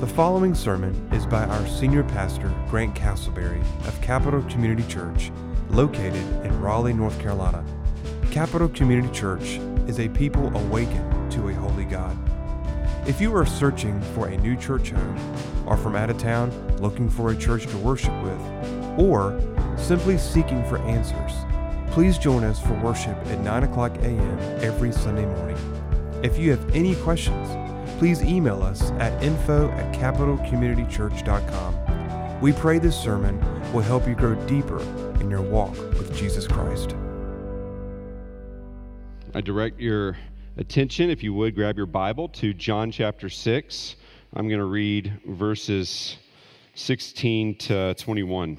The following sermon is by our senior pastor, Grant Castleberry of Capital Community Church, located in Raleigh, North Carolina. Capital Community Church is a people awakened to a holy God. If you are searching for a new church home, are from out of town looking for a church to worship with, or simply seeking for answers, please join us for worship at 9 o'clock a.m. every Sunday morning. If you have any questions, please email us at info at capitalcommunitychurch.com. We pray this sermon will help you grow deeper in your walk with Jesus Christ. I direct your attention, if you would, grab your Bible to John chapter 6. I'm going to read verses 16 to 21.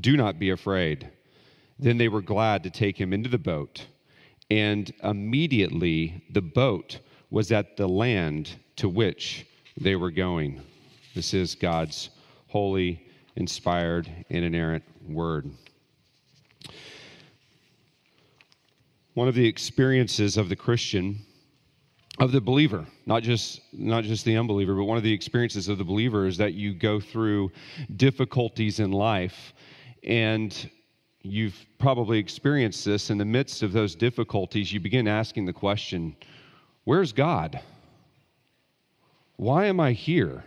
do not be afraid. Then they were glad to take him into the boat, and immediately the boat was at the land to which they were going. This is God's holy, inspired, and inerrant word. One of the experiences of the Christian of the believer not just not just the unbeliever but one of the experiences of the believer is that you go through difficulties in life and you've probably experienced this in the midst of those difficulties, you begin asking the question Where's God? Why am I here?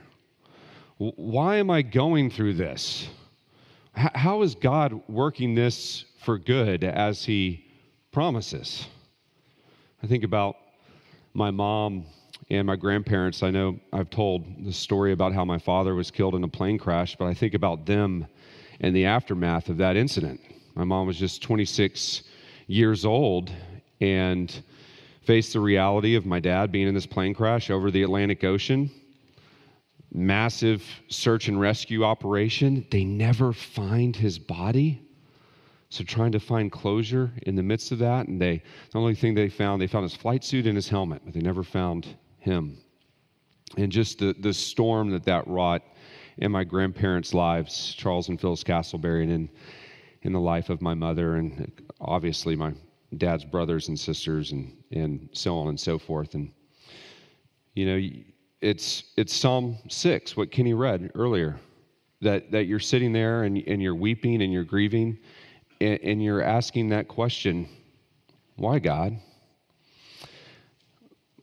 Why am I going through this? How is God working this for good as He promises? I think about my mom and my grandparents. I know I've told the story about how my father was killed in a plane crash, but I think about them and the aftermath of that incident. My mom was just 26 years old and faced the reality of my dad being in this plane crash over the Atlantic Ocean. Massive search and rescue operation. They never find his body. So trying to find closure in the midst of that, and they the only thing they found, they found his flight suit and his helmet, but they never found him. And just the, the storm that that wrought in my grandparents' lives, Charles and Phyllis Castleberry, and in, in the life of my mother, and obviously my dad's brothers and sisters, and, and so on and so forth. And, you know, it's, it's Psalm 6, what Kenny read earlier, that, that you're sitting there and, and you're weeping and you're grieving, and, and you're asking that question why, God?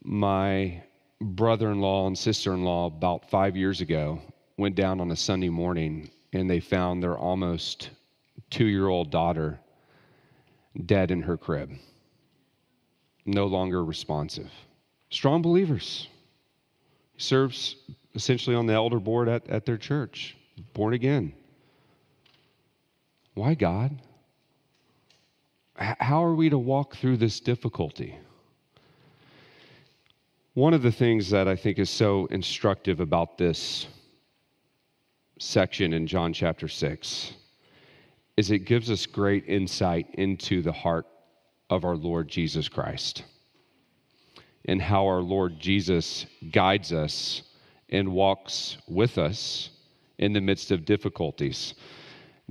My brother in law and sister in law, about five years ago, went down on a Sunday morning and they found their almost two year old daughter dead in her crib, no longer responsive. Strong believers. Serves essentially on the elder board at, at their church, born again. Why God? How are we to walk through this difficulty? One of the things that I think is so instructive about this section in John chapter 6 is it gives us great insight into the heart of our Lord Jesus Christ and how our Lord Jesus guides us and walks with us in the midst of difficulties.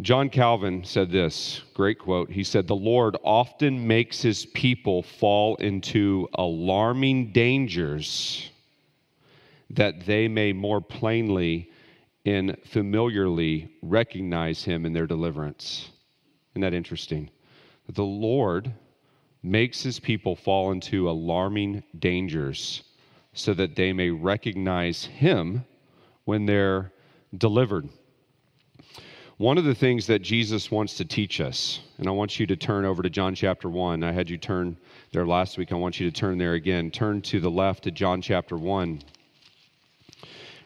John Calvin said this great quote. He said, The Lord often makes his people fall into alarming dangers that they may more plainly and familiarly recognize him in their deliverance. Isn't that interesting? The Lord makes his people fall into alarming dangers so that they may recognize him when they're delivered. One of the things that Jesus wants to teach us, and I want you to turn over to John chapter 1. I had you turn there last week. I want you to turn there again. Turn to the left to John chapter 1.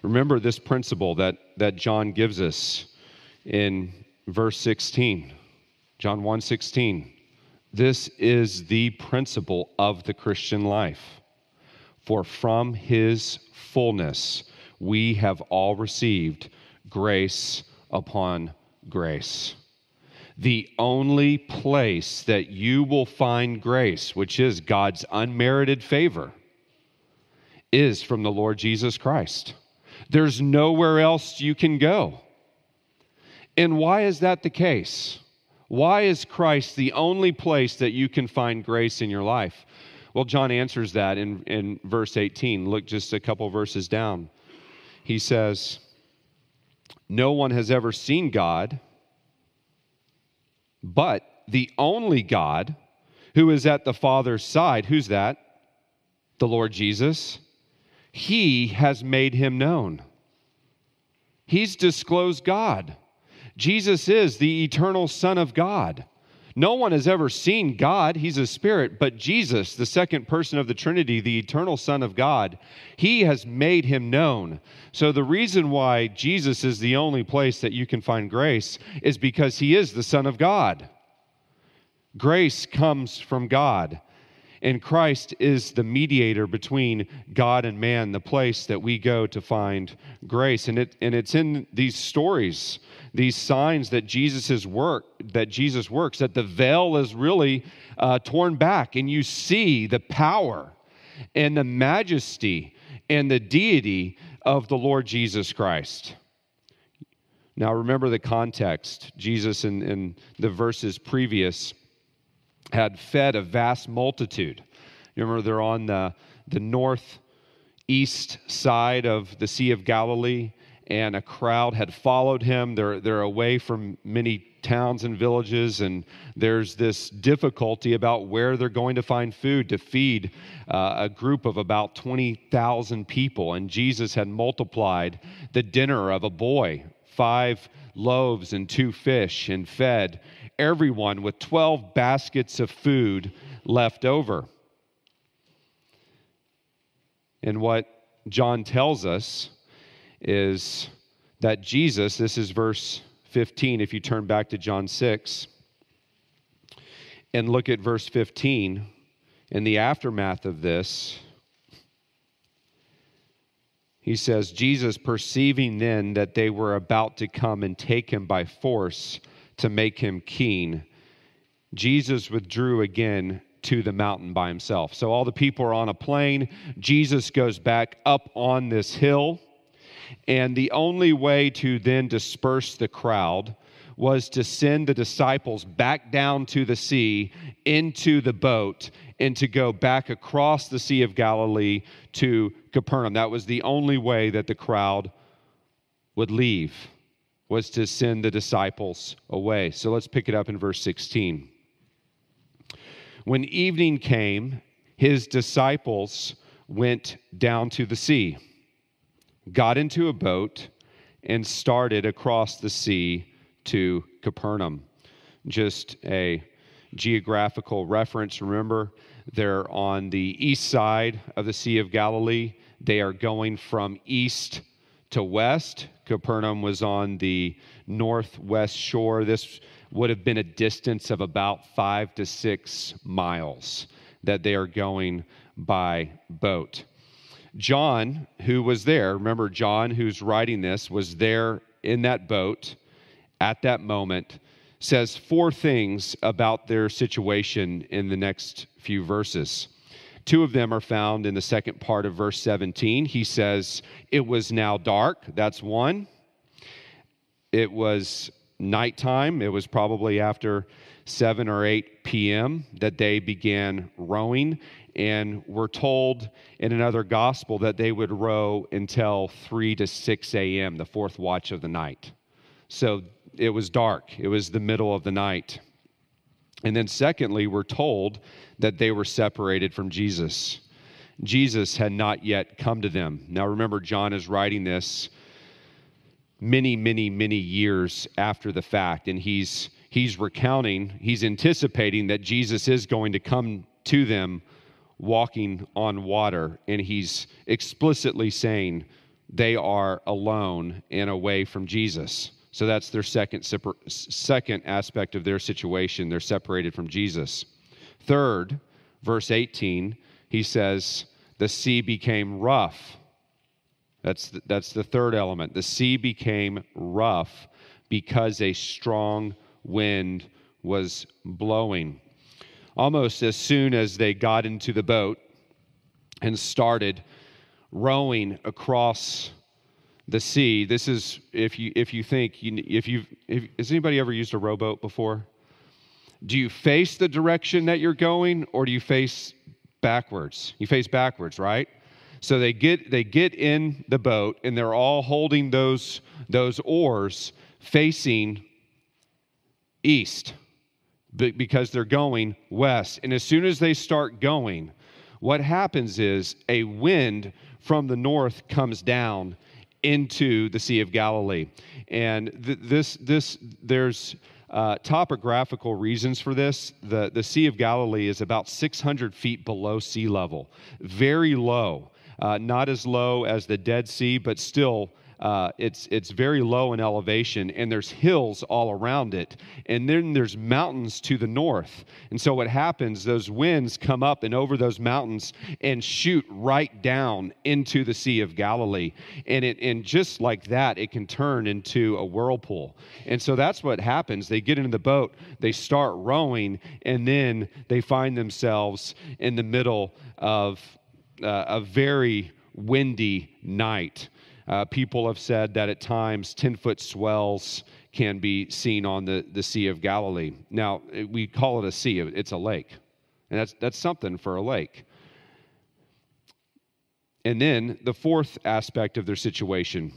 Remember this principle that, that John gives us in verse 16. John 1 16. This is the principle of the Christian life. For from his fullness we have all received grace upon grace. The only place that you will find grace, which is God's unmerited favor, is from the Lord Jesus Christ. There's nowhere else you can go. And why is that the case? Why is Christ the only place that you can find grace in your life? Well, John answers that in, in verse 18. Look just a couple verses down. He says, No one has ever seen God, but the only God who is at the Father's side, who's that? The Lord Jesus. He has made him known. He's disclosed God. Jesus is the eternal Son of God. No one has ever seen God, He's a spirit, but Jesus, the second person of the Trinity, the eternal Son of God, He has made Him known. So, the reason why Jesus is the only place that you can find grace is because He is the Son of God. Grace comes from God. And Christ is the mediator between God and man, the place that we go to find grace. And, it, and it's in these stories, these signs that Jesus' work, that Jesus works, that the veil is really uh, torn back, and you see the power and the majesty and the deity of the Lord Jesus Christ. Now, remember the context. Jesus, in, in the verses previous, had fed a vast multitude. You remember they're on the, the northeast side of the Sea of Galilee, and a crowd had followed him. They're, they're away from many towns and villages, and there's this difficulty about where they're going to find food to feed uh, a group of about 20,000 people. And Jesus had multiplied the dinner of a boy, five loaves and two fish, and fed everyone with 12 baskets of food left over. And what John tells us is that Jesus, this is verse 15, if you turn back to John 6 and look at verse 15, in the aftermath of this, he says, Jesus, perceiving then that they were about to come and take him by force, to make him keen, Jesus withdrew again to the mountain by himself. So all the people are on a plain. Jesus goes back up on this hill. And the only way to then disperse the crowd was to send the disciples back down to the sea into the boat and to go back across the Sea of Galilee to Capernaum. That was the only way that the crowd would leave was to send the disciples away. So let's pick it up in verse 16. When evening came, his disciples went down to the sea, got into a boat, and started across the sea to Capernaum. Just a geographical reference. Remember, they're on the east side of the Sea of Galilee. They are going from east to west. Capernaum was on the northwest shore. This would have been a distance of about five to six miles that they are going by boat. John, who was there, remember, John, who's writing this, was there in that boat at that moment, says four things about their situation in the next few verses. Two of them are found in the second part of verse 17. He says, It was now dark. That's one. It was nighttime. It was probably after 7 or 8 p.m. that they began rowing. And we're told in another gospel that they would row until 3 to 6 a.m., the fourth watch of the night. So it was dark, it was the middle of the night. And then, secondly, we're told that they were separated from Jesus. Jesus had not yet come to them. Now, remember, John is writing this many, many, many years after the fact, and he's he's recounting, he's anticipating that Jesus is going to come to them walking on water, and he's explicitly saying they are alone and away from Jesus. So that's their second, second aspect of their situation. They're separated from Jesus. Third, verse 18, he says, the sea became rough. That's the, that's the third element. The sea became rough because a strong wind was blowing. Almost as soon as they got into the boat and started rowing across the sea, this is if you if you think you, if you if, has anybody ever used a rowboat before? Do you face the direction that you're going, or do you face backwards? You face backwards, right? So they get they get in the boat and they're all holding those those oars facing east because they're going west. And as soon as they start going, what happens is a wind from the north comes down into the Sea of Galilee. And th- this, this, there's uh, topographical reasons for this. The, the Sea of Galilee is about 600 feet below sea level, very low. Uh, not as low as the Dead Sea, but still uh, it's, it's very low in elevation, and there's hills all around it. And then there's mountains to the north. And so what happens, those winds come up and over those mountains and shoot right down into the Sea of Galilee. And, it, and just like that, it can turn into a whirlpool. And so that's what happens. They get into the boat, they start rowing, and then they find themselves in the middle of uh, a very windy night. Uh, people have said that at times 10 foot swells can be seen on the, the Sea of Galilee. Now, we call it a sea, it's a lake. And that's, that's something for a lake. And then the fourth aspect of their situation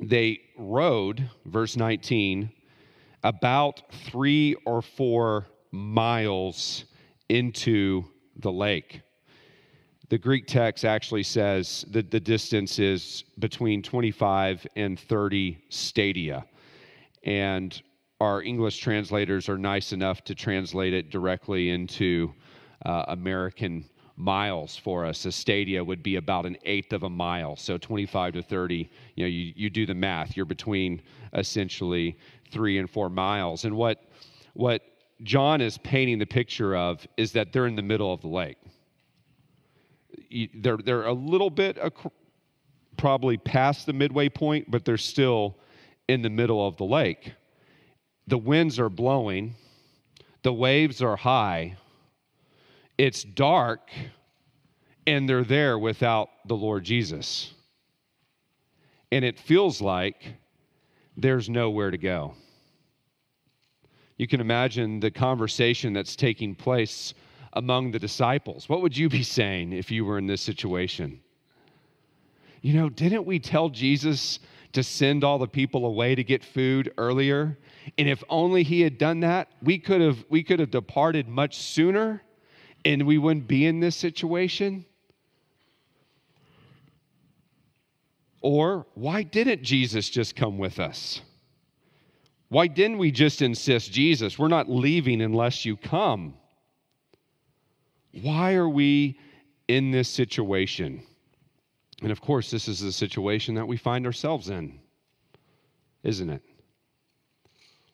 they rowed, verse 19, about three or four miles into the lake. The Greek text actually says that the distance is between 25 and 30 stadia. And our English translators are nice enough to translate it directly into uh, American miles for us. A stadia would be about an eighth of a mile. So 25 to 30, you know, you, you do the math. You're between essentially three and four miles. And what, what John is painting the picture of is that they're in the middle of the lake they're, they're a little bit probably past the midway point, but they're still in the middle of the lake. The winds are blowing, the waves are high, it's dark, and they're there without the Lord Jesus. And it feels like there's nowhere to go. You can imagine the conversation that's taking place among the disciples? What would you be saying if you were in this situation? You know, didn't we tell Jesus to send all the people away to get food earlier? And if only he had done that, we could have we could have departed much sooner and we wouldn't be in this situation. Or why didn't Jesus just come with us? Why didn't we just insist, Jesus, we're not leaving unless you come? Why are we in this situation? And of course, this is the situation that we find ourselves in, isn't it?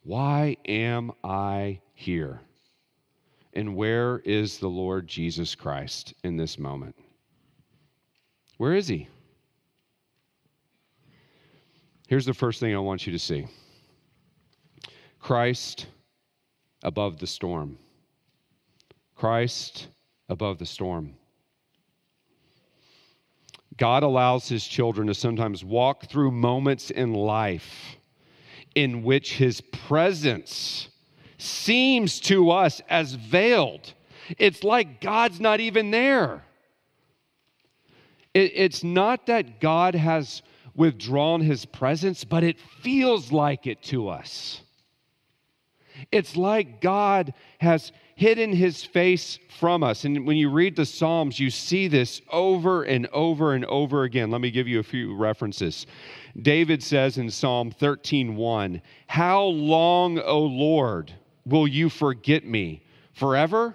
Why am I here? And where is the Lord Jesus Christ in this moment? Where is he? Here's the first thing I want you to see Christ above the storm. Christ above the storm. God allows his children to sometimes walk through moments in life in which his presence seems to us as veiled. It's like God's not even there. it's not that God has withdrawn his presence, but it feels like it to us. It's like God has hidden his face from us. And when you read the Psalms, you see this over and over and over again. Let me give you a few references. David says in Psalm 13:1, "How long, O Lord, will you forget me? Forever?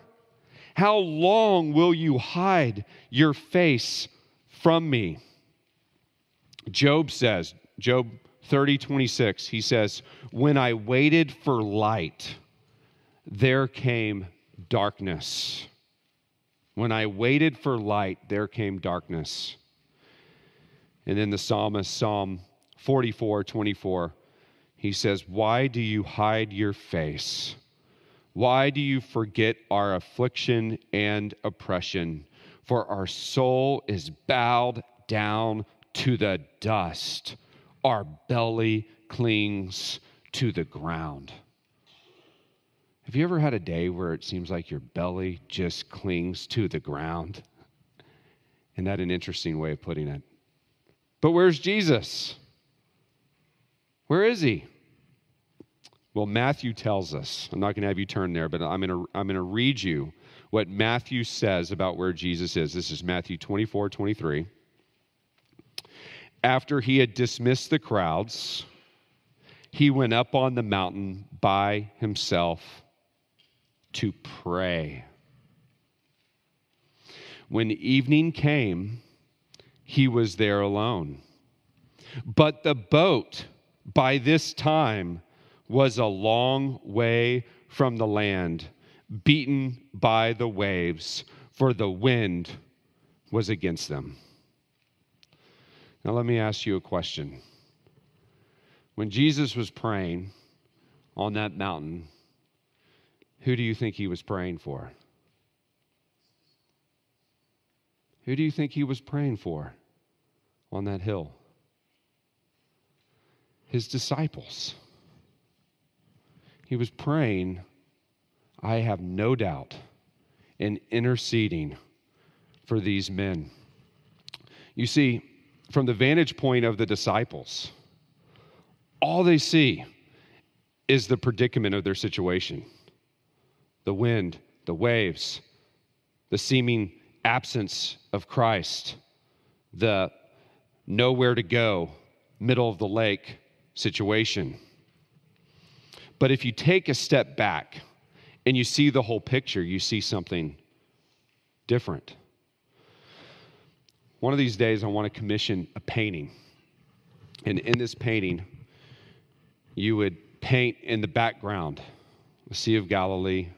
How long will you hide your face from me?" Job says, Job 30:26, he says, "When I waited for light, there came darkness. When I waited for light, there came darkness. And then the psalmist, Psalm 44 24, he says, Why do you hide your face? Why do you forget our affliction and oppression? For our soul is bowed down to the dust, our belly clings to the ground. Have you ever had a day where it seems like your belly just clings to the ground? Isn't that an interesting way of putting it? But where's Jesus? Where is he? Well, Matthew tells us. I'm not going to have you turn there, but I'm going to I'm going to read you what Matthew says about where Jesus is. This is Matthew 24, 23. After he had dismissed the crowds, he went up on the mountain by himself to pray. When evening came, he was there alone. But the boat by this time was a long way from the land, beaten by the waves, for the wind was against them. Now, let me ask you a question. When Jesus was praying on that mountain, who do you think he was praying for? Who do you think he was praying for on that hill? His disciples. He was praying, I have no doubt, and interceding for these men. You see, from the vantage point of the disciples, all they see is the predicament of their situation the wind, the waves, the seeming absence of Christ, the nowhere to go, middle of the lake situation. But if you take a step back and you see the whole picture, you see something different. One of these days, I want to commission a painting. And in this painting, you would paint in the background the Sea of Galilee,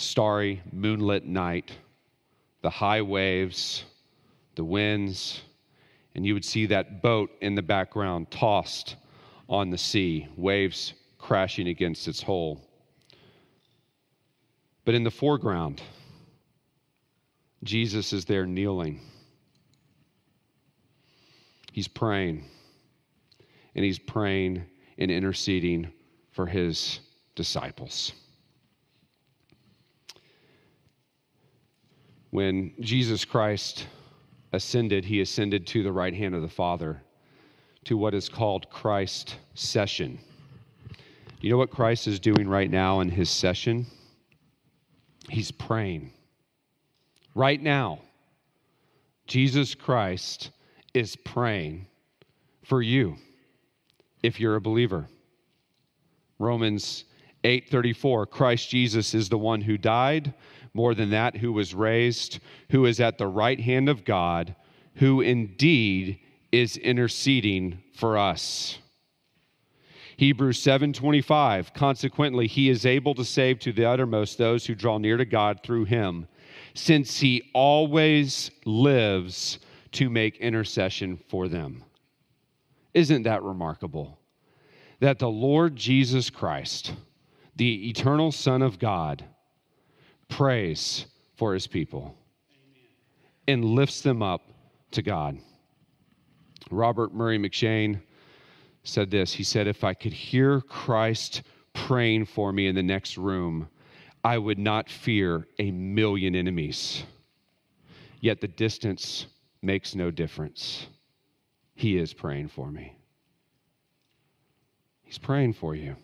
starry, moonlit night, the high waves, the winds, and you would see that boat in the background tossed on the sea, waves crashing against its hull. But in the foreground, Jesus is there kneeling. He's praying, and he's praying and interceding for his disciples. When Jesus Christ ascended, he ascended to the right hand of the Father to what is called Christ session. You know what Christ is doing right now in his session? He's praying. Right now, Jesus Christ is praying for you if you're a believer. Romans 8:34 Christ Jesus is the one who died, more than that who was raised, who is at the right hand of God, who indeed is interceding for us. Hebrews 7:25 Consequently he is able to save to the uttermost those who draw near to God through him since he always lives to make intercession for them. Isn't that remarkable? That the Lord Jesus Christ, the eternal Son of God, prays for his people and lifts them up to God. Robert Murray M'Cheyne said this He said, If I could hear Christ praying for me in the next room, I would not fear a million enemies. Yet the distance makes no difference. He is praying for me. He's praying for you.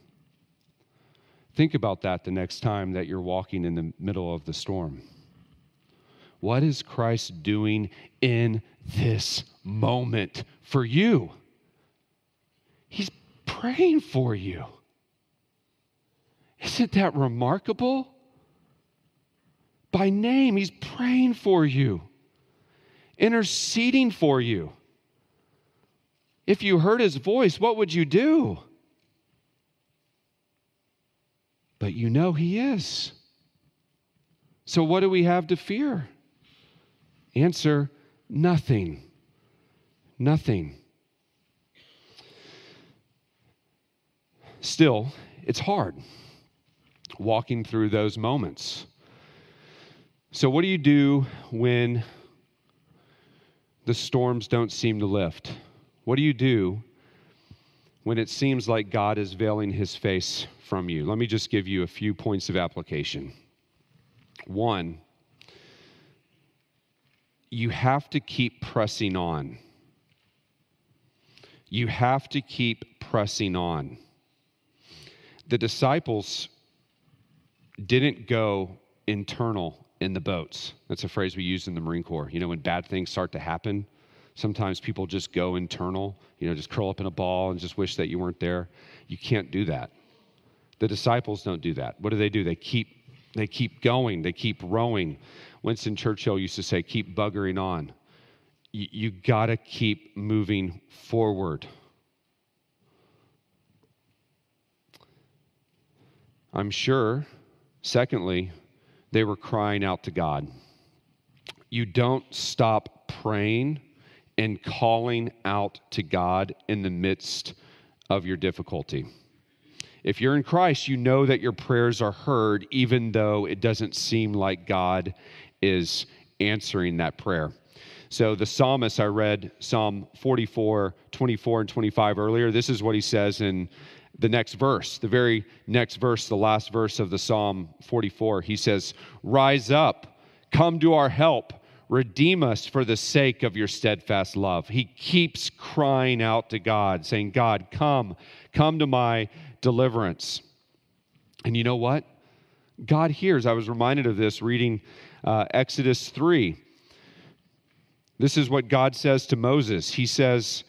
Think about that the next time that you're walking in the middle of the storm. What is Christ doing in this moment for you? He's praying for you. Isn't that remarkable? By name, He's praying for you interceding for you. If you heard his voice, what would you do? But you know he is. So, what do we have to fear? Answer nothing. Nothing. Still, it's hard walking through those moments. So, what do you do when the storms don't seem to lift? What do you do when it seems like God is veiling his face from you? Let me just give you a few points of application. One, you have to keep pressing on. You have to keep pressing on. The disciples didn't go internal in the boats. That's a phrase we use in the Marine Corps. You know, when bad things start to happen, sometimes people just go internal, you know, just curl up in a ball and just wish that you weren't there. You can't do that. The disciples don't do that. What do they do? They keep they keep going, they keep rowing. Winston Churchill used to say, keep buggering on. You, you got to keep moving forward. I'm sure, secondly, they were crying out to God. You don't stop praying and calling out to God in the midst of your difficulty. If you're in Christ, you know that your prayers are heard, even though it doesn't seem like God is answering that prayer. So the psalmist, I read Psalm 44, 24, and 25 earlier. This is what he says in the next verse, the very next verse, the last verse of the Psalm 44. He says, Rise up, come to our help, redeem us for the sake of your steadfast love. He keeps crying out to God, saying, God, come, come to my deliverance. And you know what? God hears. I was reminded of this reading uh, Exodus 3. This is what God says to Moses. He says,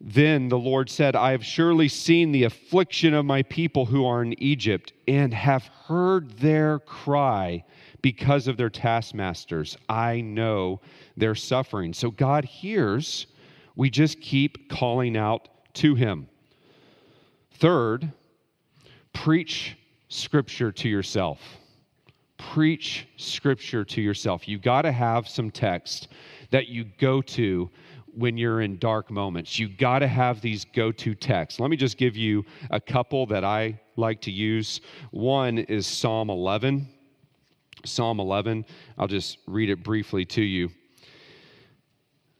Then the Lord said, I have surely seen the affliction of my people who are in Egypt and have heard their cry because of their taskmasters. I know their suffering. So God hears. We just keep calling out to him. Third, preach scripture to yourself. Preach scripture to yourself. You got to have some text that you go to when you're in dark moments. You got to have these go to texts. Let me just give you a couple that I like to use. One is Psalm 11. Psalm 11, I'll just read it briefly to you.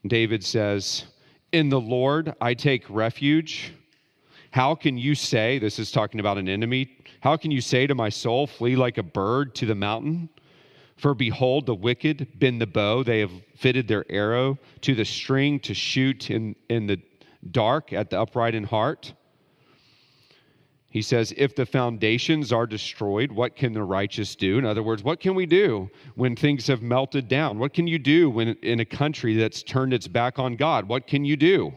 David says, In the Lord I take refuge. How can you say, this is talking about an enemy, how can you say to my soul, flee like a bird to the mountain? For behold, the wicked bend the bow, they have fitted their arrow to the string to shoot in, in the dark at the upright in heart. He says, If the foundations are destroyed, what can the righteous do? In other words, what can we do when things have melted down? What can you do when in a country that's turned its back on God? What can you do?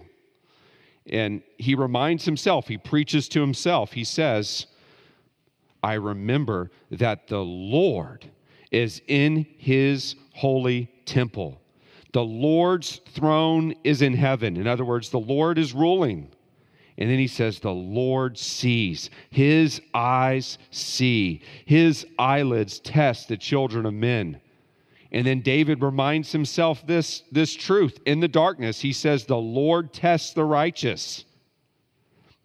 And he reminds himself, he preaches to himself. He says, I remember that the Lord is in his holy temple. The Lord's throne is in heaven. In other words, the Lord is ruling. And then he says, The Lord sees. His eyes see. His eyelids test the children of men. And then David reminds himself this, this truth. In the darkness, he says, The Lord tests the righteous,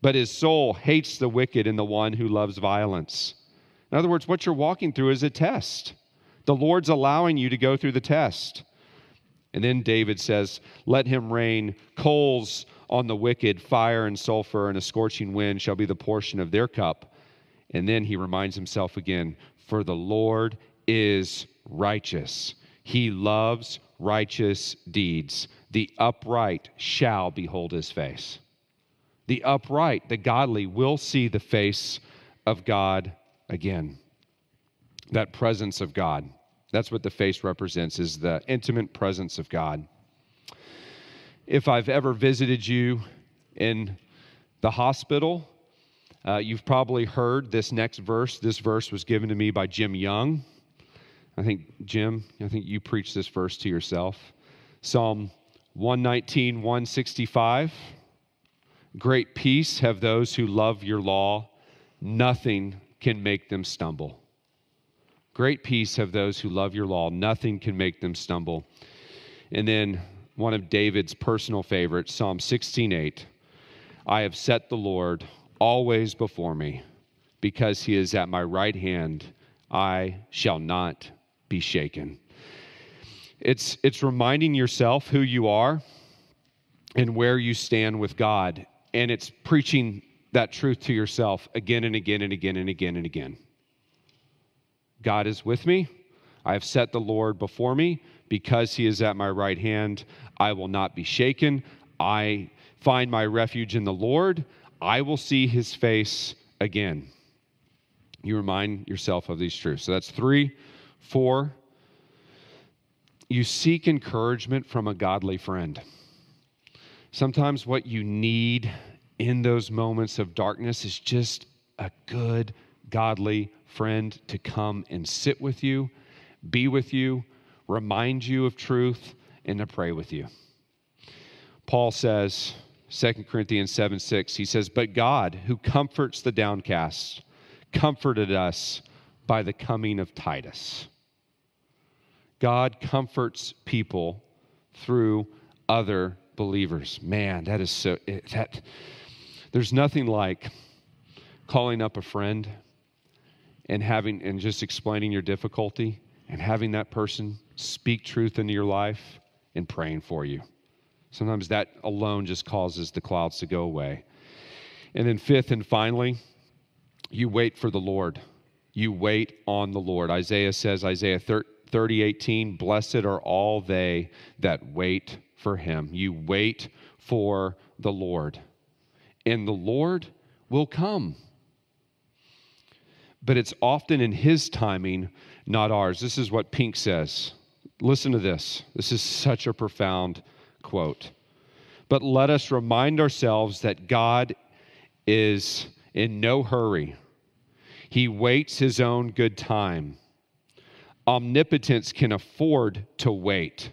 but his soul hates the wicked and the one who loves violence. In other words, what you're walking through is a test. The Lord's allowing you to go through the test. And then David says, Let him rain coals on the wicked, fire and sulfur and a scorching wind shall be the portion of their cup. And then he reminds himself again, For the Lord is righteous. He loves righteous deeds. The upright shall behold his face. The upright, the godly, will see the face of God again. That presence of God. That's what the face represents is the intimate presence of God. If I've ever visited you in the hospital, uh, you've probably heard this next verse. This verse was given to me by Jim Young. I think, Jim, I think you preached this verse to yourself. Psalm 119, 165. Great peace have those who love your law, nothing can make them stumble. Great peace have those who love your law. Nothing can make them stumble. And then one of David's personal favorites, Psalm 16:8. I have set the Lord always before me, because he is at my right hand, I shall not be shaken. It's, it's reminding yourself who you are and where you stand with God. And it's preaching that truth to yourself again and again and again and again and again. God is with me. I have set the Lord before me. Because he is at my right hand, I will not be shaken. I find my refuge in the Lord. I will see his face again. You remind yourself of these truths. So that's three, four. You seek encouragement from a godly friend. Sometimes what you need in those moments of darkness is just a good, godly friend to come and sit with you, be with you, remind you of truth, and to pray with you. Paul says, 2 Corinthians 7 6, he says, But God, who comforts the downcast, comforted us by the coming of Titus. God comforts people through other believers. Man, that is so that there's nothing like calling up a friend and having and just explaining your difficulty and having that person speak truth into your life and praying for you. Sometimes that alone just causes the clouds to go away. And then, fifth and finally, you wait for the Lord. You wait on the Lord. Isaiah says, Isaiah 30, 18, blessed are all they that wait for him. You wait for the Lord, and the Lord will come. But it's often in his timing, not ours. This is what Pink says. Listen to this. This is such a profound quote. But let us remind ourselves that God is in no hurry. He waits his own good time. Omnipotence can afford to wait,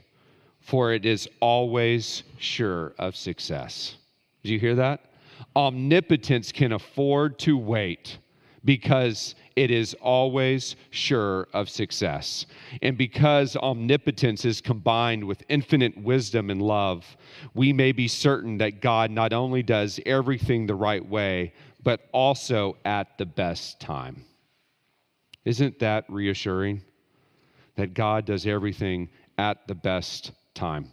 for it is always sure of success. Did you hear that? Omnipotence can afford to wait because it is always sure of success. And because omnipotence is combined with infinite wisdom and love, we may be certain that God not only does everything the right way, but also at the best time. Isn't that reassuring? That God does everything at the best time.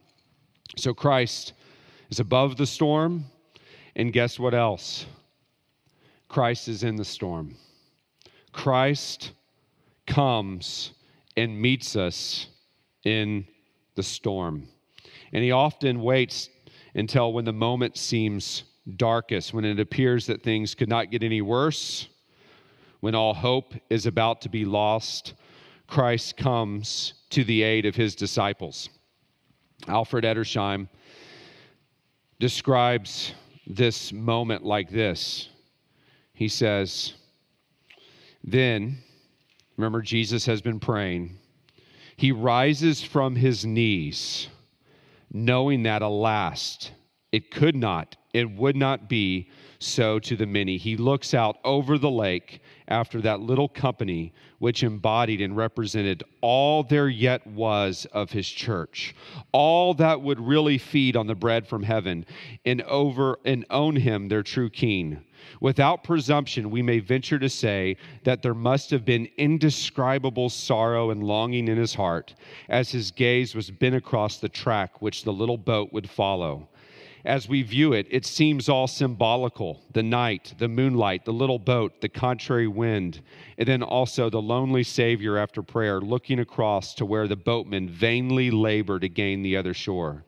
So Christ is above the storm, and guess what else? Christ is in the storm. Christ comes and meets us in the storm. And he often waits until when the moment seems darkest, when it appears that things could not get any worse, when all hope is about to be lost, Christ comes to the aid of his disciples. Alfred Edersheim describes this moment like this. He says, then, remember, Jesus has been praying. He rises from his knees, knowing that, alas, it could not, it would not be so to the many. He looks out over the lake after that little company, which embodied and represented all there yet was of his church, all that would really feed on the bread from heaven and over and own him, their true king. Without presumption, we may venture to say that there must have been indescribable sorrow and longing in his heart as his gaze was bent across the track which the little boat would follow. As we view it, it seems all symbolical the night, the moonlight, the little boat, the contrary wind, and then also the lonely Savior after prayer looking across to where the boatmen vainly labor to gain the other shore.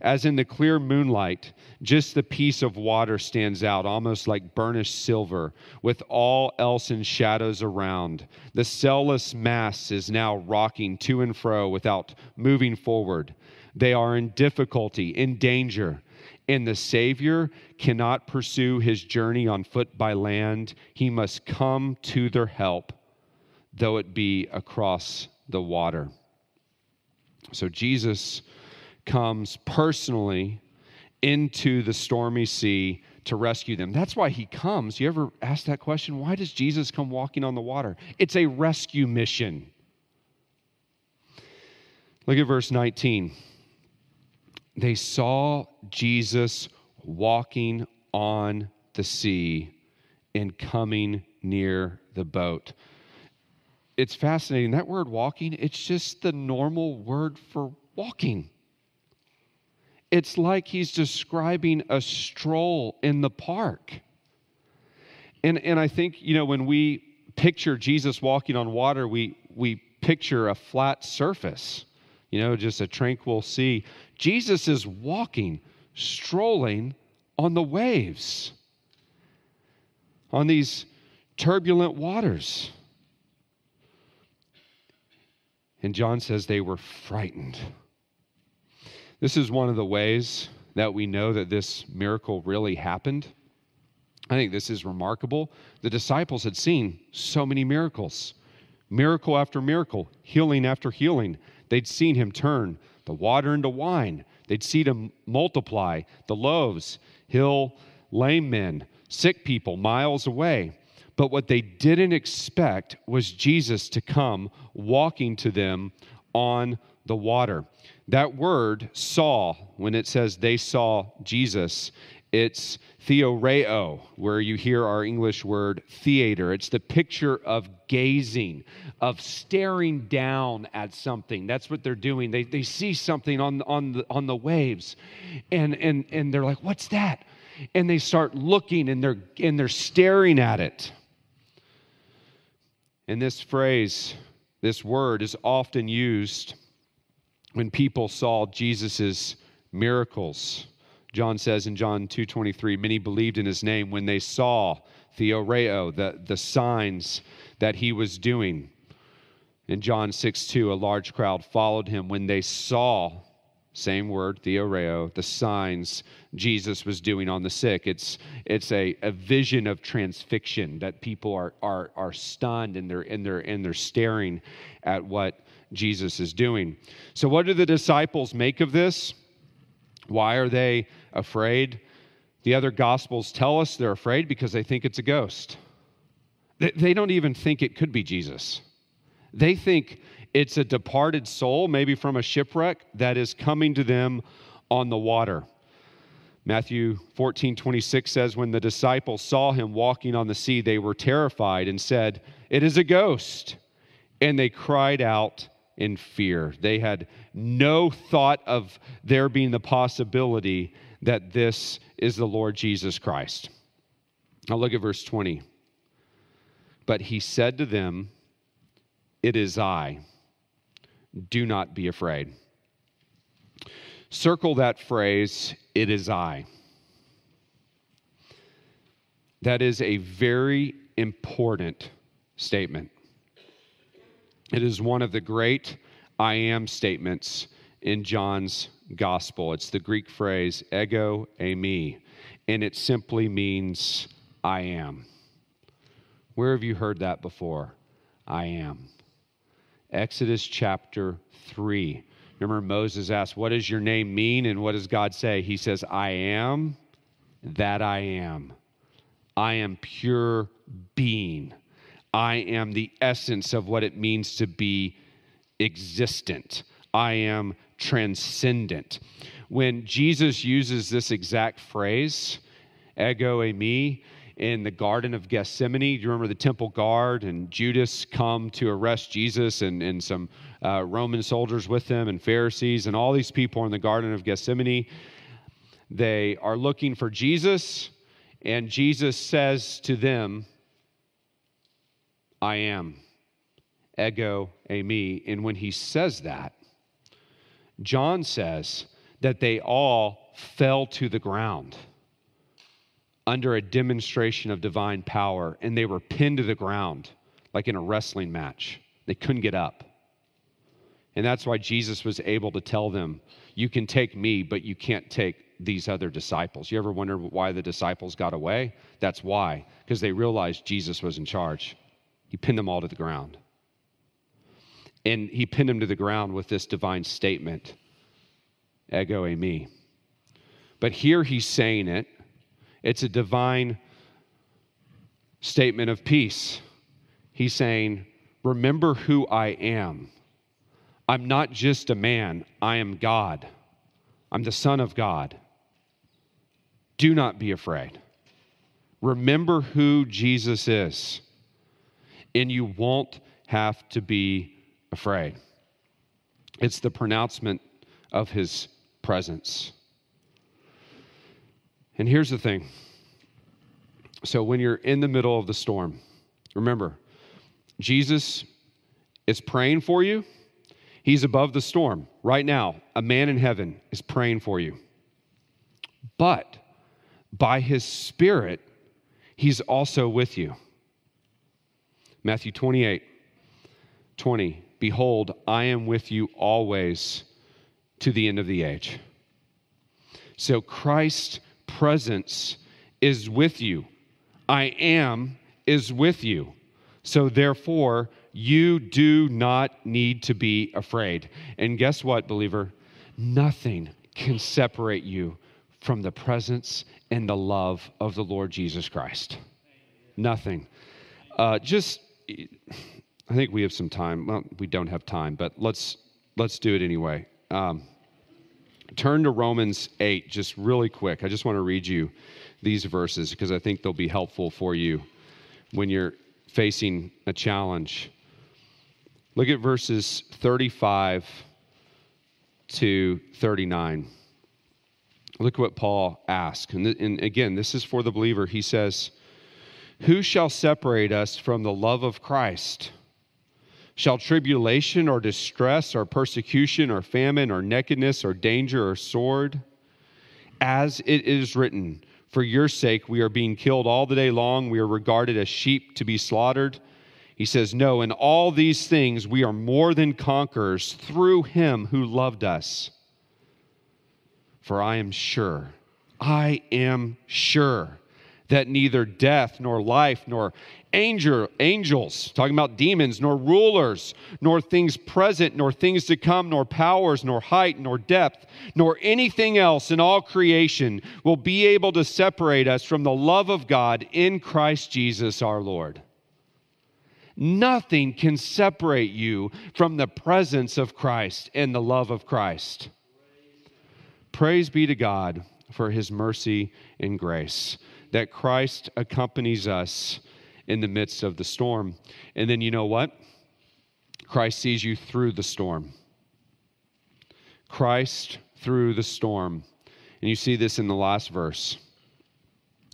As in the clear moonlight, just the piece of water stands out, almost like burnished silver, with all else in shadows around. The cellless mass is now rocking to and fro without moving forward. They are in difficulty, in danger, and the Savior cannot pursue his journey on foot by land. He must come to their help, though it be across the water. So Jesus comes personally into the stormy sea to rescue them. That's why he comes. You ever ask that question? Why does Jesus come walking on the water? It's a rescue mission. Look at verse 19. They saw Jesus walking on the sea and coming near the boat. It's fascinating. That word walking, it's just the normal word for walking. It's like he's describing a stroll in the park. And, and I think, you know, when we picture Jesus walking on water, we, we picture a flat surface, you know, just a tranquil sea. Jesus is walking, strolling on the waves, on these turbulent waters. And John says they were frightened. This is one of the ways that we know that this miracle really happened. I think this is remarkable. The disciples had seen so many miracles, miracle after miracle, healing after healing. They'd seen him turn the water into wine, they'd seen him multiply the loaves, heal lame men, sick people miles away. But what they didn't expect was Jesus to come walking to them on the water. That word saw, when it says they saw Jesus, it's theoreo, where you hear our English word theater. It's the picture of gazing, of staring down at something. That's what they're doing. They, they see something on, on, the, on the waves, and, and, and they're like, What's that? And they start looking and they're, and they're staring at it. And this phrase, this word, is often used when people saw Jesus' miracles. John says in John 2:23, many believed in his name when they saw theoreo, the, the signs that he was doing. In John 6 2, a large crowd followed him when they saw, same word, theoreo, the signs Jesus was doing on the sick. It's, it's a, a vision of transfixion that people are, are, are stunned and they're, and, they're, and they're staring at what Jesus is doing. So, what do the disciples make of this? Why are they afraid? The other gospels tell us they're afraid because they think it's a ghost. They don't even think it could be Jesus. They think it's a departed soul, maybe from a shipwreck, that is coming to them on the water. Matthew 14, 26 says, When the disciples saw him walking on the sea, they were terrified and said, It is a ghost. And they cried out in fear. They had no thought of there being the possibility that this is the Lord Jesus Christ. Now look at verse 20. But he said to them, It is I. Do not be afraid. Circle that phrase, It is I. That is a very important statement. It is one of the great I am statements in John's gospel. It's the Greek phrase ego eimi, and it simply means I am. Where have you heard that before? I am. Exodus chapter 3. Remember, Moses asked, What does your name mean? And what does God say? He says, I am that I am. I am pure being. I am the essence of what it means to be existent. I am transcendent. When Jesus uses this exact phrase, ego eimi, in the Garden of Gethsemane. Do you remember the temple guard and Judas come to arrest Jesus and, and some uh, Roman soldiers with them and Pharisees and all these people in the Garden of Gethsemane? They are looking for Jesus, and Jesus says to them, I am. Ego eimi. And when he says that, John says that they all fell to the ground under a demonstration of divine power and they were pinned to the ground like in a wrestling match. They couldn't get up. And that's why Jesus was able to tell them, You can take me, but you can't take these other disciples. You ever wonder why the disciples got away? That's why, because they realized Jesus was in charge. He pinned them all to the ground. And he pinned them to the ground with this divine statement, ego eimi. But here he's saying it It's a divine statement of peace. He's saying, Remember who I am. I'm not just a man, I am God. I'm the Son of God. Do not be afraid. Remember who Jesus is, and you won't have to be afraid. It's the pronouncement of his presence. And here's the thing so, when you're in the middle of the storm, remember, Jesus is praying for you. He's above the storm. Right now, a man in heaven is praying for you. But by his Spirit, he's also with you. Matthew 28 20. Behold, I am with you always to the end of the age. So Christ's presence is with you. I am is with you. So therefore, you do not need to be afraid. And guess what, believer? Nothing can separate you from the presence and the love of the Lord Jesus Christ. Nothing. Uh, just, I think we have some time. Well, we don't have time, but let's let's do it anyway. Um, turn to Romans eight, just really quick. I just want to read you these verses because I think they'll be helpful for you when you're facing a challenge. Look at verses 35 to 39. Look at what Paul asks. And, th- and again, this is for the believer. He says, Who shall separate us from the love of Christ? Shall tribulation or distress or persecution or famine or nakedness or danger or sword? As it is written, For your sake we are being killed all the day long, we are regarded as sheep to be slaughtered. He says, No, in all these things we are more than conquerors through him who loved us. For I am sure, I am sure that neither death, nor life, nor angel, angels, talking about demons, nor rulers, nor things present, nor things to come, nor powers, nor height, nor depth, nor anything else in all creation will be able to separate us from the love of God in Christ Jesus our Lord. Nothing can separate you from the presence of Christ and the love of Christ. Praise be to God for his mercy and grace, that Christ accompanies us in the midst of the storm. And then you know what? Christ sees you through the storm. Christ through the storm. And you see this in the last verse.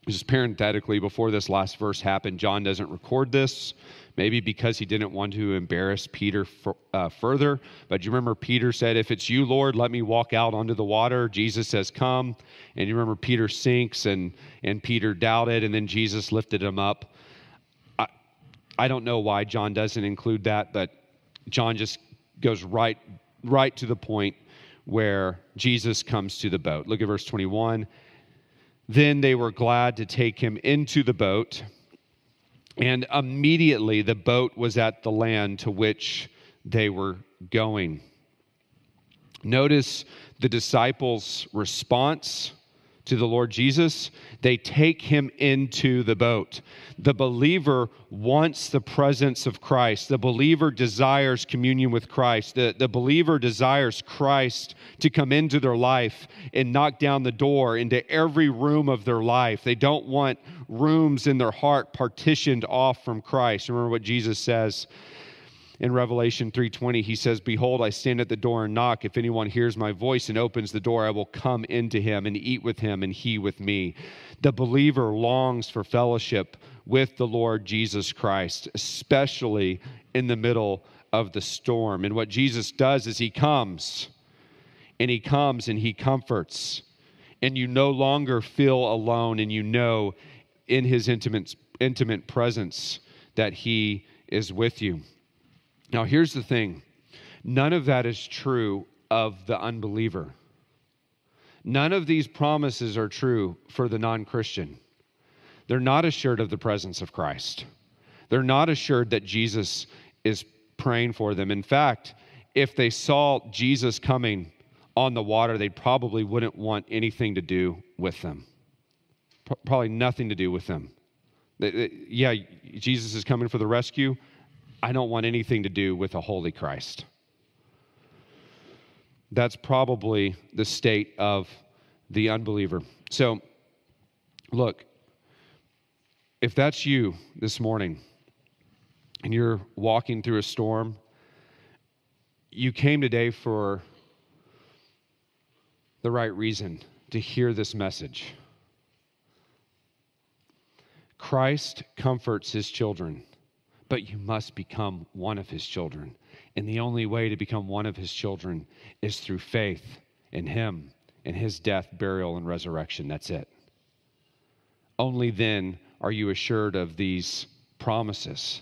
Just parenthetically, before this last verse happened, John doesn't record this maybe because he didn't want to embarrass Peter for, uh, further. But you remember Peter said, If it's you, Lord, let me walk out onto the water. Jesus says, Come. And you remember Peter sinks and, and Peter doubted, and then Jesus lifted him up. I, I don't know why John doesn't include that, but John just goes right, right to the point where Jesus comes to the boat. Look at verse 21. Then they were glad to take him into the boat and immediately the boat was at the land to which they were going. Notice the disciples' response to the Lord Jesus, they take him into the boat. The believer wants the presence of Christ. The believer desires communion with Christ. The, the believer desires Christ to come into their life and knock down the door into every room of their life. They don't want rooms in their heart partitioned off from Christ. Remember what Jesus says in revelation 3.20 he says behold i stand at the door and knock. If anyone hears my voice and opens the door i will come into him and eat with him and he with me. The believer longs for fellowship with the lord jesus christ especially in the middle of the storm. And what jesus does is he comes and he comes and he comforts. And you no longer feel alone and you know in his intimate intimate presence that he is with you now, here's the thing none of that is true of the unbeliever. None of these promises are true for the non Christian. They're not assured of the presence of Christ. They're not assured that Jesus is praying for them. In fact, if they saw Jesus coming on the water, they probably wouldn't want anything to do with them. probably nothing to do with them. Yeah, Jesus is coming for the rescue. I don't want anything to do with a holy Christ. That's probably the state of the unbeliever. So, look, if that's you this morning and you're walking through a storm, you came today for the right reason to hear this message. Christ comforts his children, but you must become one of his children. And the only way to become one of his children is through faith in him in his death, burial, and resurrection. That's it. Only then are you assured of these promises.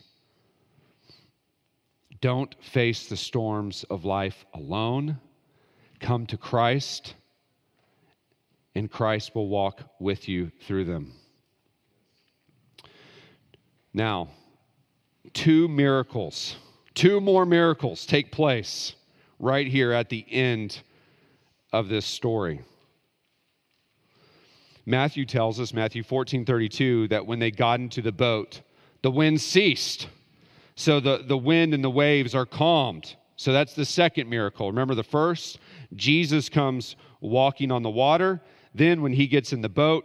Don't face the storms of life alone. Come to Christ, and Christ will walk with you through them. Now, two miracles, two more miracles take place right here at the end of this story. Matthew tells us, Matthew 14 32, that when they got into the boat, the wind ceased. So the, the wind and the waves are calmed. So that's the second miracle. Remember the first? Jesus comes walking on the water. Then, when he gets in the boat,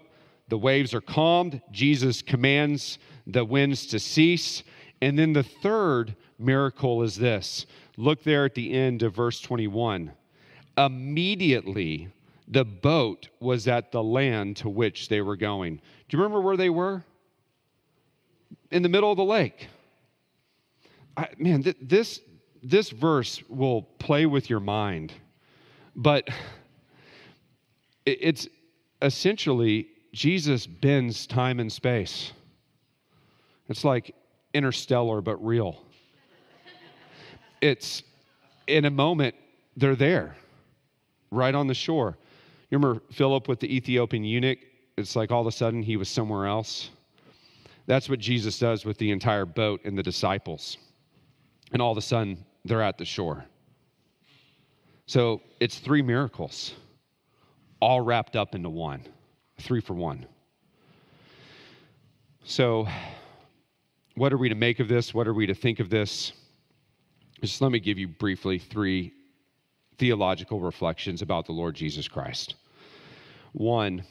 the waves are calmed. Jesus commands the winds to cease. And then the third miracle is this look there at the end of verse 21. Immediately, the boat was at the land to which they were going. Do you remember where they were? In the middle of the lake. I, man, th- this, this verse will play with your mind, but it's essentially Jesus bends time and space. It's like interstellar, but real. It's in a moment, they're there, right on the shore. You remember Philip with the Ethiopian eunuch? It's like all of a sudden he was somewhere else. That's what Jesus does with the entire boat and the disciples. And all of a sudden, they're at the shore. So it's three miracles, all wrapped up into one, three for one. So, what are we to make of this? What are we to think of this? Just let me give you briefly three theological reflections about the Lord Jesus Christ. One,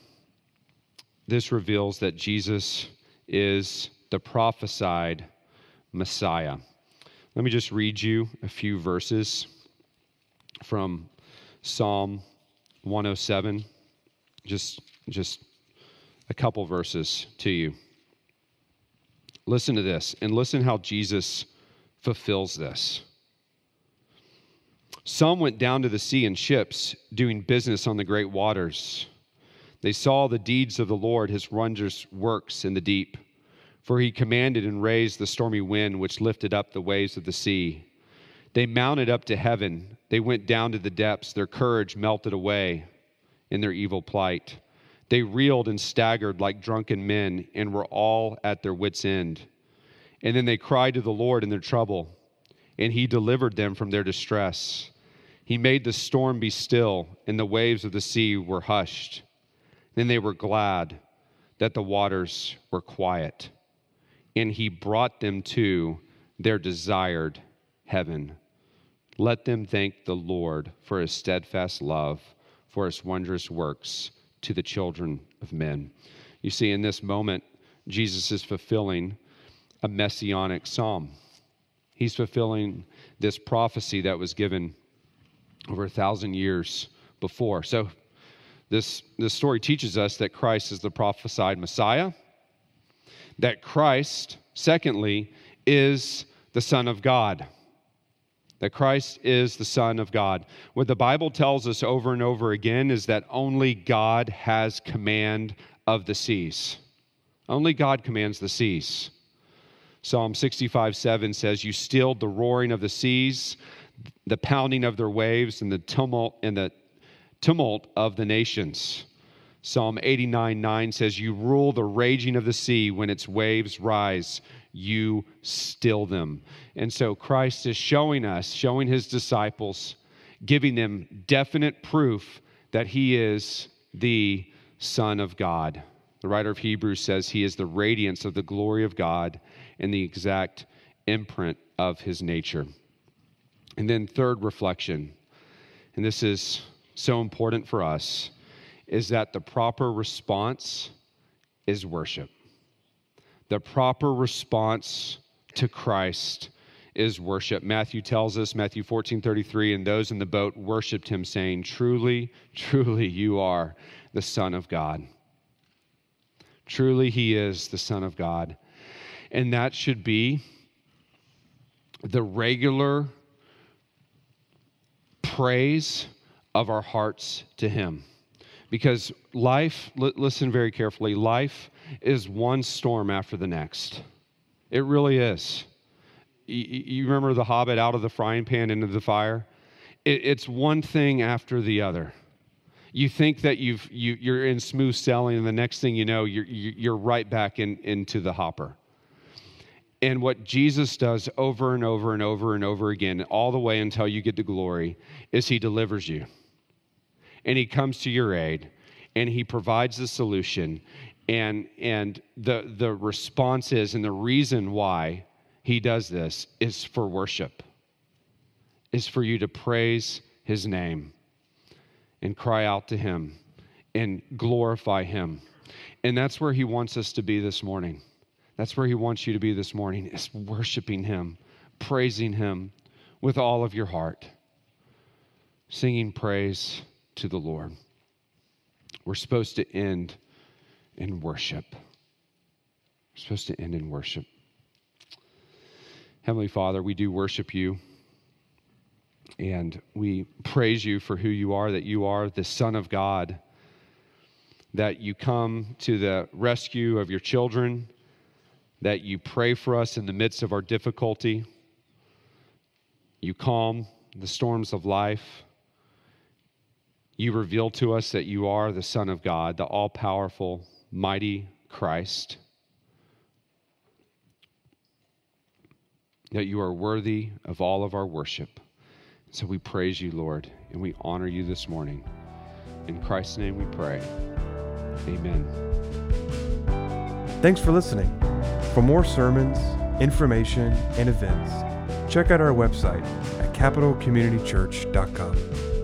this reveals that Jesus is the prophesied Messiah. Let me just read you a few verses from Psalm 107. Just, just a couple verses to you. Listen to this and listen how Jesus fulfills this. Some went down to the sea in ships, doing business on the great waters. They saw the deeds of the Lord, his wondrous works in the deep. For he commanded and raised the stormy wind, which lifted up the waves of the sea. They mounted up to heaven. They went down to the depths. Their courage melted away in their evil plight. They reeled and staggered like drunken men and were all at their wits' end. And then they cried to the Lord in their trouble, and he delivered them from their distress. He made the storm be still, and the waves of the sea were hushed. Then they were glad that the waters were quiet, and he brought them to their desired heaven. Let them thank the Lord for his steadfast love, for his wondrous works to the children of men. You see, in this moment, Jesus is fulfilling a messianic psalm. He's fulfilling this prophecy that was given over a thousand years before. So, this, this story teaches us that Christ is the prophesied Messiah, that Christ, secondly, is the Son of God that Christ is the Son of God. What the Bible tells us over and over again is that only God has command of the seas. Only God commands the seas. Psalm 65 7 says, You stilled the roaring of the seas, the pounding of their waves, and the tumult and the tumult of the nations. Psalm 89 9 says, You rule the raging of the sea when its waves rise you still them. And so Christ is showing us, showing his disciples, giving them definite proof that he is the Son of God. The writer of Hebrews says he is the radiance of the glory of God and the exact imprint of his nature. And then, third reflection, and this is so important for us, is that the proper response is worship. The proper response to Christ is worship. Matthew tells us, Matthew 14 33, and those in the boat worshiped him, saying, Truly, truly, you are the Son of God. Truly, he is the Son of God. And that should be the regular praise of our hearts to him. Because life, listen very carefully, life is one storm after the next. It really is. You remember the hobbit out of the frying pan into the fire? It's one thing after the other. You think that you've, you, you're in smooth sailing, and the next thing you know, you're, you're right back in, into the hopper. And what Jesus does over and over and over and over again, all the way until you get to glory, is he delivers you. And he comes to your aid and he provides the solution. And, and the, the response is, and the reason why he does this is for worship, is for you to praise his name and cry out to him and glorify him. And that's where he wants us to be this morning. That's where he wants you to be this morning, is worshiping him, praising him with all of your heart, singing praise to the Lord. We're supposed to end in worship. We're supposed to end in worship. Heavenly Father, we do worship you. And we praise you for who you are, that you are the Son of God, that you come to the rescue of your children, that you pray for us in the midst of our difficulty. You calm the storms of life. You reveal to us that you are the Son of God, the all powerful, mighty Christ. That you are worthy of all of our worship. So we praise you, Lord, and we honor you this morning. In Christ's name we pray. Amen. Thanks for listening. For more sermons, information, and events, check out our website at capitalcommunitychurch.com.